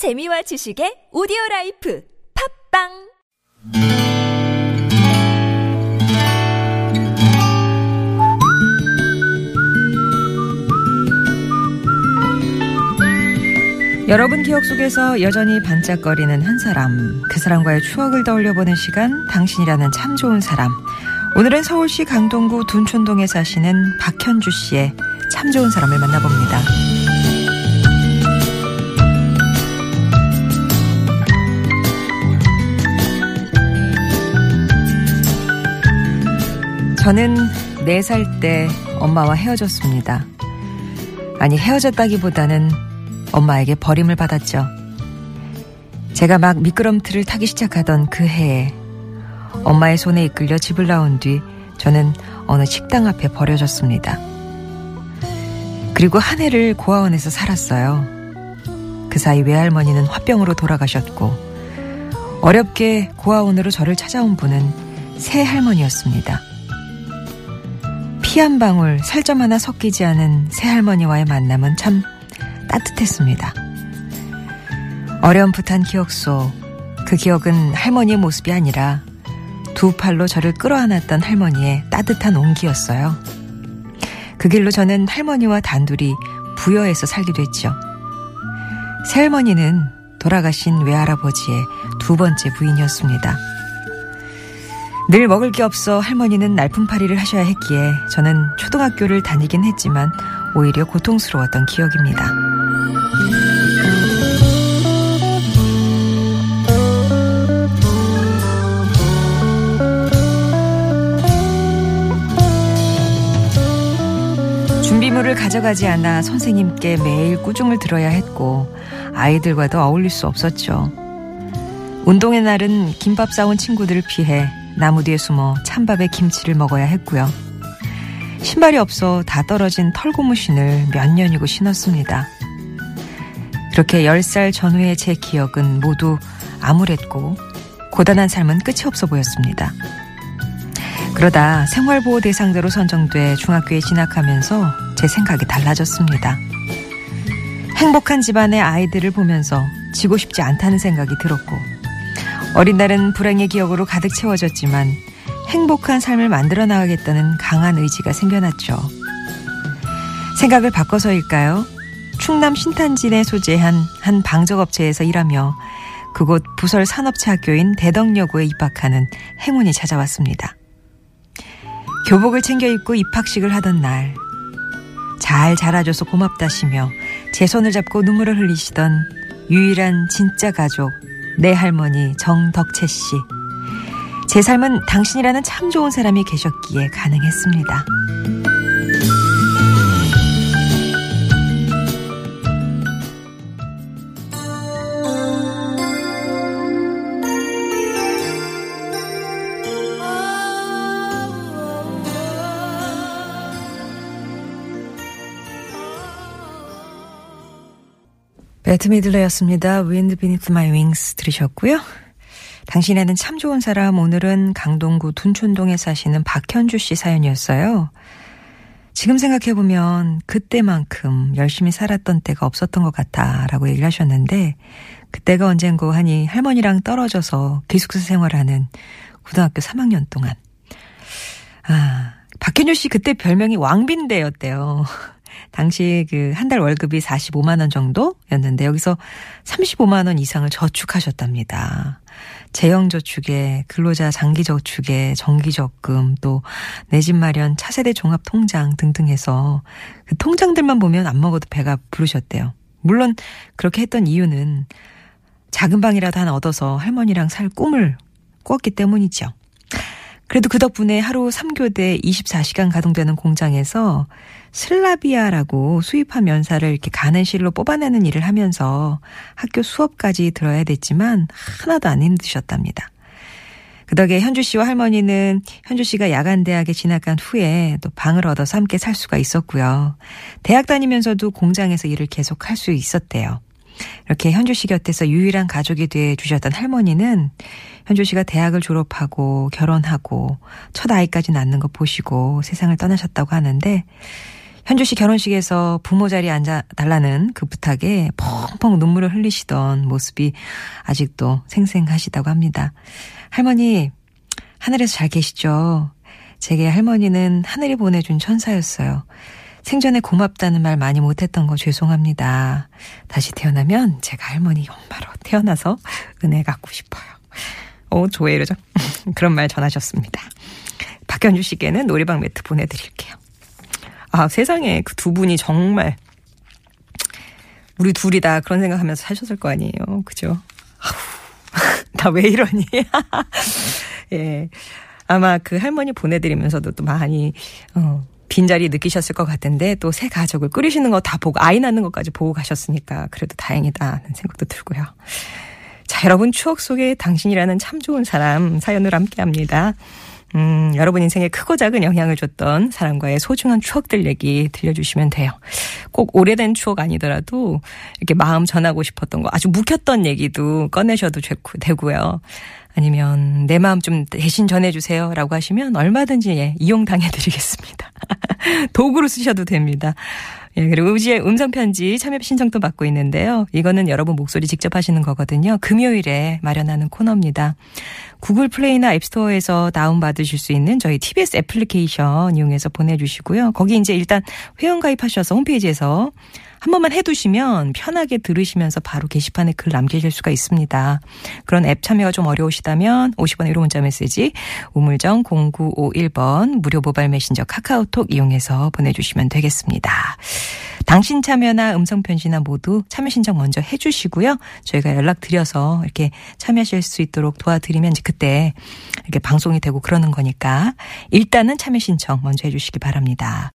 재미와 지식의 오디오 라이프 팟빵 여러분 기억 속에서 여전히 반짝거리는 한 사람, 그 사람과의 추억을 떠올려 보는 시간, 당신이라는 참 좋은 사람. 오늘은 서울시 강동구 둔촌동에 사시는 박현주 씨의 참 좋은 사람을 만나봅니다. 저는 4살 때 엄마와 헤어졌습니다. 아니, 헤어졌다기보다는 엄마에게 버림을 받았죠. 제가 막 미끄럼틀을 타기 시작하던 그 해에 엄마의 손에 이끌려 집을 나온 뒤 저는 어느 식당 앞에 버려졌습니다. 그리고 한 해를 고아원에서 살았어요. 그 사이 외할머니는 화병으로 돌아가셨고 어렵게 고아원으로 저를 찾아온 분은 새 할머니였습니다. 피 한 방울 살점 하나 섞이지 않은 새 할머니와의 만남은 참 따뜻했습니다. 어렴풋한 기억 속 그 기억은 할머니의 모습이 아니라 두 팔로 저를 끌어안았던 할머니의 따뜻한 온기였어요. 그 길로 저는 할머니와 단둘이 부여해서 살기도 했죠. 새할머니는 돌아가신 외할아버지의 두 번째 부인이었습니다. 늘 먹을 게 없어 할머니는 날품팔이를 하셔야 했기에 저는 초등학교를 다니긴 했지만 오히려 고통스러웠던 기억입니다. 준비물을 가져가지 않아 선생님께 매일 꾸중을 들어야 했고 아이들과도 어울릴 수 없었죠. 운동의 날은 김밥 싸온 친구들을 피해 나무 뒤에 숨어 찬밥에 김치를 먹어야 했고요. 신발이 없어 다 떨어진 털고무신을 몇 년이고 신었습니다. 그렇게 10살 전후의 제 기억은 모두 암울했고 고단한 삶은 끝이 없어 보였습니다. 그러다 생활보호 대상자로 선정돼 중학교에 진학하면서 제 생각이 달라졌습니다. 행복한 집안의 아이들을 보면서 지고 싶지 않다는 생각이 들었고 어린 날은 불행의 기억으로 가득 채워졌지만 행복한 삶을 만들어 나가겠다는 강한 의지가 생겨났죠. 생각을 바꿔서일까요? 충남 신탄진에 소재한 한 방적업체에서 일하며 그곳 부설 산업체 학교인 대덕여고에 입학하는 행운이 찾아왔습니다. 교복을 챙겨 입고 입학식을 하던 날, 잘 자라줘서 고맙다시며 제 손을 잡고 눈물을 흘리시던 유일한 진짜 가족, 내 할머니 정덕채 씨. 제 삶은 당신이라는 참 좋은 사람이 계셨기에 가능했습니다. 배트 미들러였습니다. Wind Beneath My Wings 들으셨고요. 당신에는 참 좋은 사람 오늘은 강동구 둔촌동에 사시는 박현주 씨 사연이었어요. 지금 생각해보면 그때만큼 열심히 살았던 때가 없었던 것 같아 라고 얘기를 하셨는데 그때가 언젠고 하니 할머니랑 떨어져서 기숙사 생활하는 고등학교 3학년 동안 아 박현주 씨 그때 별명이 왕빈대였대요. 당시 그 한 달 월급이 45만 원 정도였는데 여기서 35만 원 이상을 저축하셨답니다. 재형 저축에 근로자 장기 저축에 정기 적금 또 내 집 마련 차세대 종합 통장 등등 해서 그 통장들만 보면 안 먹어도 배가 부르셨대요. 물론 그렇게 했던 이유는 작은 방이라도 하나 얻어서 할머니랑 살 꿈을 꿨기 때문이죠. 그래도 그 덕분에 하루 3교대 24시간 가동되는 공장에서 슬라비아라고 수입한 면사를 이렇게 가는 실로 뽑아내는 일을 하면서 학교 수업까지 들어야 됐지만 하나도 안 힘드셨답니다. 그 덕에 현주 씨와 할머니는 현주 씨가 야간대학에 진학한 후에 또 방을 얻어서 함께 살 수가 있었고요. 대학 다니면서도 공장에서 일을 계속 할 수 있었대요. 이렇게 현주 씨 곁에서 유일한 가족이 돼 주셨던 할머니는 현주 씨가 대학을 졸업하고 결혼하고 첫 아이까지 낳는 거 보시고 세상을 떠나셨다고 하는데 현주 씨 결혼식에서 부모 자리에 앉아 달라는 그 부탁에 펑펑 눈물을 흘리시던 모습이 아직도 생생하시다고 합니다. 할머니, 하늘에서 잘 계시죠? 제게 할머니는 하늘이 보내준 천사였어요. 생전에 고맙다는 말 많이 못했던 거 죄송합니다. 다시 태어나면 제가 할머니 엄마로 태어나서 은혜 갖고 싶어요. 오, 조회 이러죠? 그런 말 전하셨습니다. 박현주 씨께는 놀이방 매트 보내드릴게요. 아, 세상에 그 두 분이 정말 우리 둘이 다 그런 생각하면서 사셨을 거 아니에요. 그죠? 나 왜 이러니? 예. 아마 그 할머니 보내드리면서도 또 많이, 어, 빈자리 느끼셨을 것 같은데 또 새 가족을 꾸리시는 거 다 보고 아이 낳는 것까지 보고 가셨으니까 그래도 다행이다는 생각도 들고요. 자, 여러분 추억 속에 당신이라는 참 좋은 사람 사연을 함께 합니다. 음, 여러분 인생에 크고 작은 영향을 줬던 사람과의 소중한 추억들 얘기 들려주시면 돼요. 꼭 오래된 추억 아니더라도 이렇게 마음 전하고 싶었던 거 아주 묵혔던 얘기도 꺼내셔도 되고요. 아니면 내 마음 좀 대신 전해주세요 라고 하시면 얼마든지 예, 이용당해드리겠습니다. 도구로 쓰셔도 됩니다. 예, 그리고 우지의 음성편지 참여 신청도 받고 있는데요. 이거는 여러분 목소리 직접 하시는 거거든요. 금요일에 마련하는 코너입니다. 구글 플레이나 앱스토어에서 다운받으실 수 있는 저희 TBS 애플리케이션 이용해서 보내주시고요. 거기 이제 일단 회원 가입하셔서 홈페이지에서 한 번만 해두시면 편하게 들으시면서 바로 게시판에 글 남기실 수가 있습니다. 그런 앱 참여가 좀 어려우시다면 50원의 1호 문자 메시지 우물정 0951번 무료 모바일 메신저 카카오톡 이용해서 보내주시면 되겠습니다. 당신 참여나 음성 편지나 모두 참여 신청 먼저 해주시고요. 저희가 연락 드려서 이렇게 참여하실 수 있도록 도와드리면 이제 그때 이렇게 방송이 되고 그러는 거니까 일단은 참여 신청 먼저 해주시기 바랍니다.